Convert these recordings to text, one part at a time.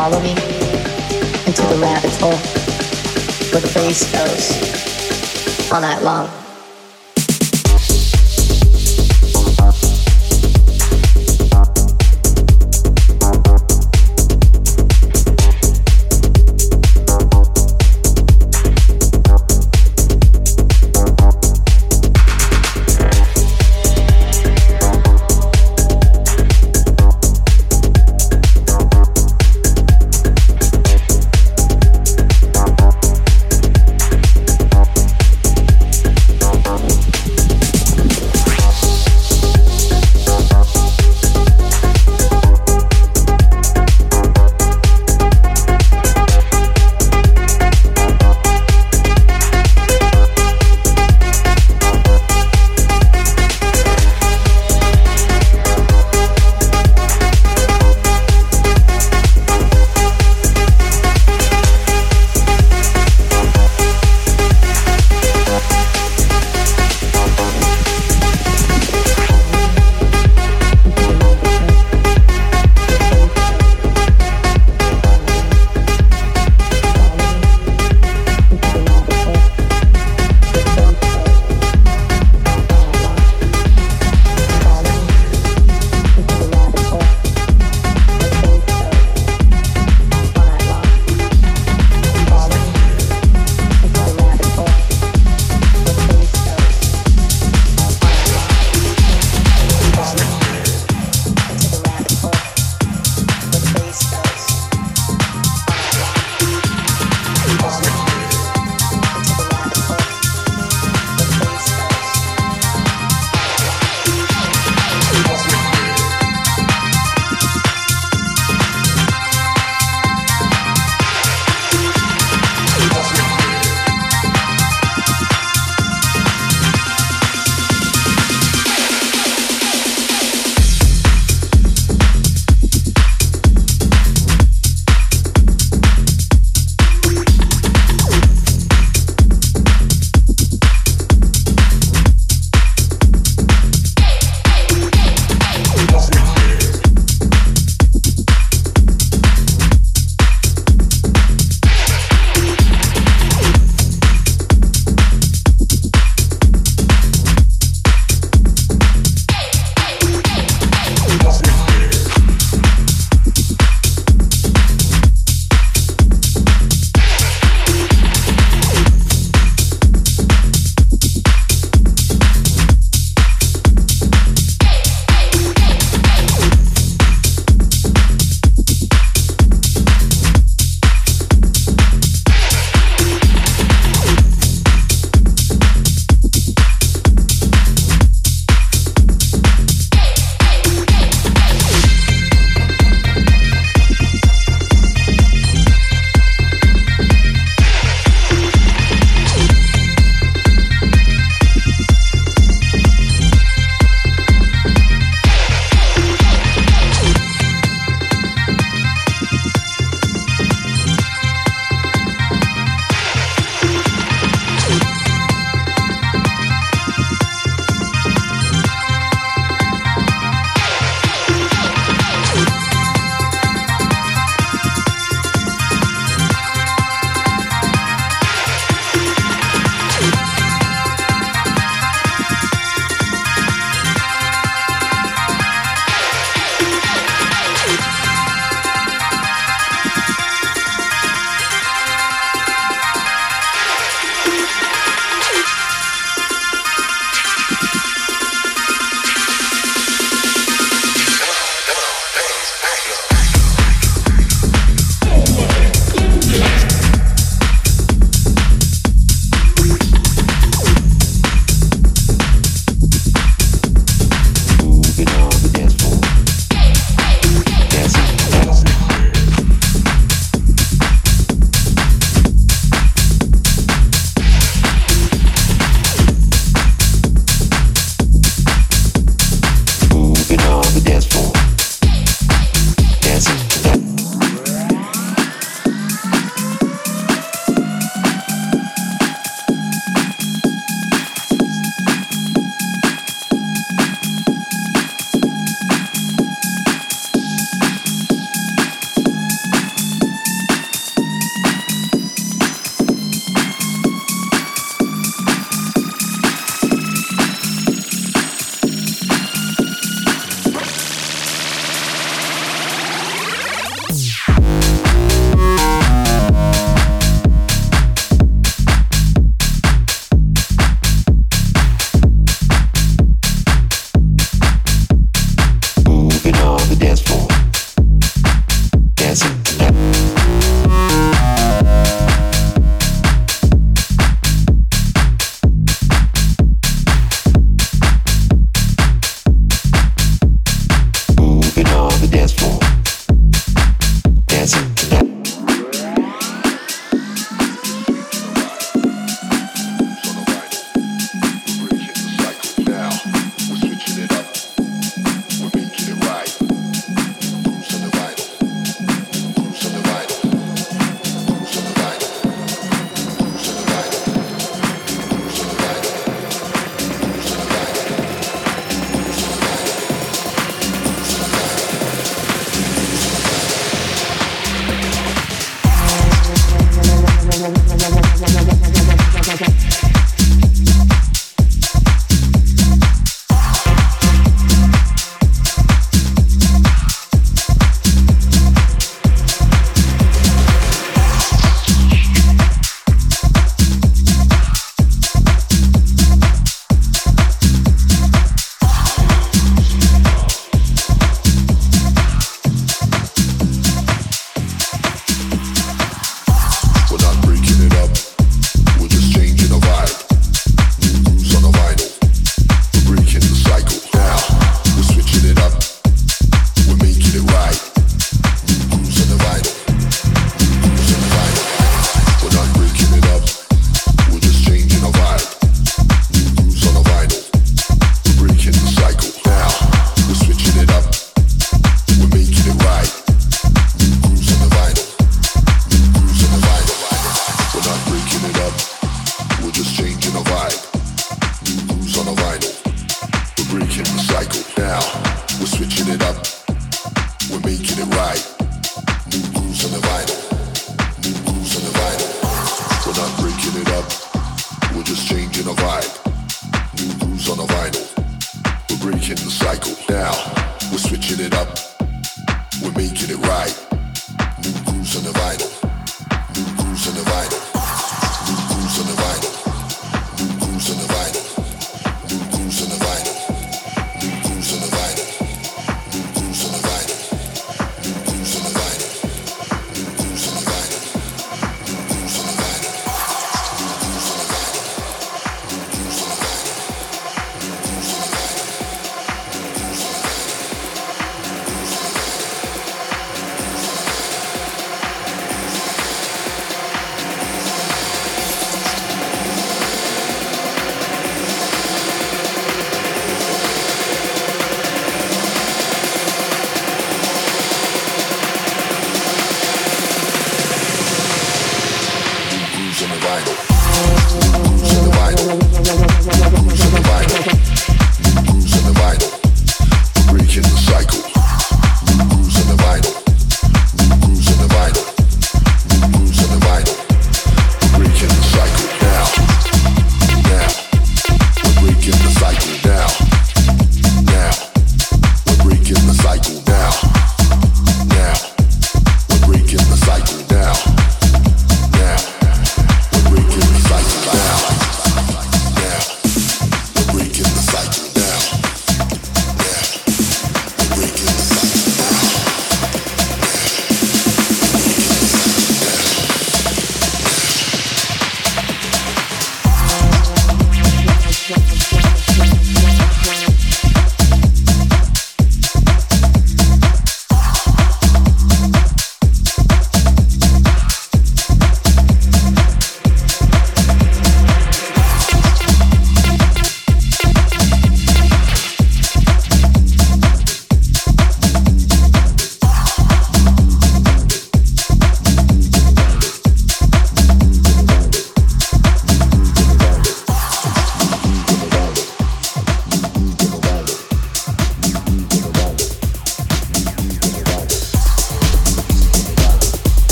Follow me into the rabbit hole where the bass goes all night long.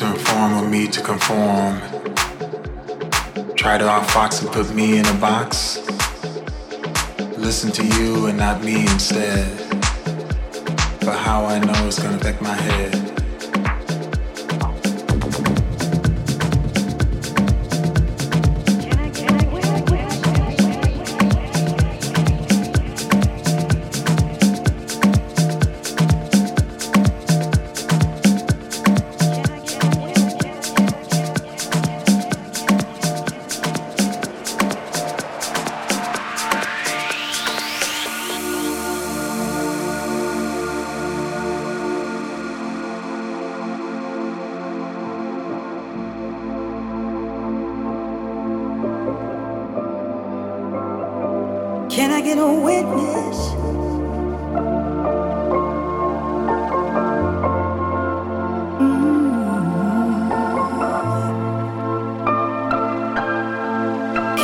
to inform or me to conform. Try to outfox and put me in a box. Listen to you and not me instead. But how I know it's gonna affect my head.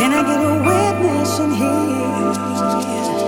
Can I get a witness in here?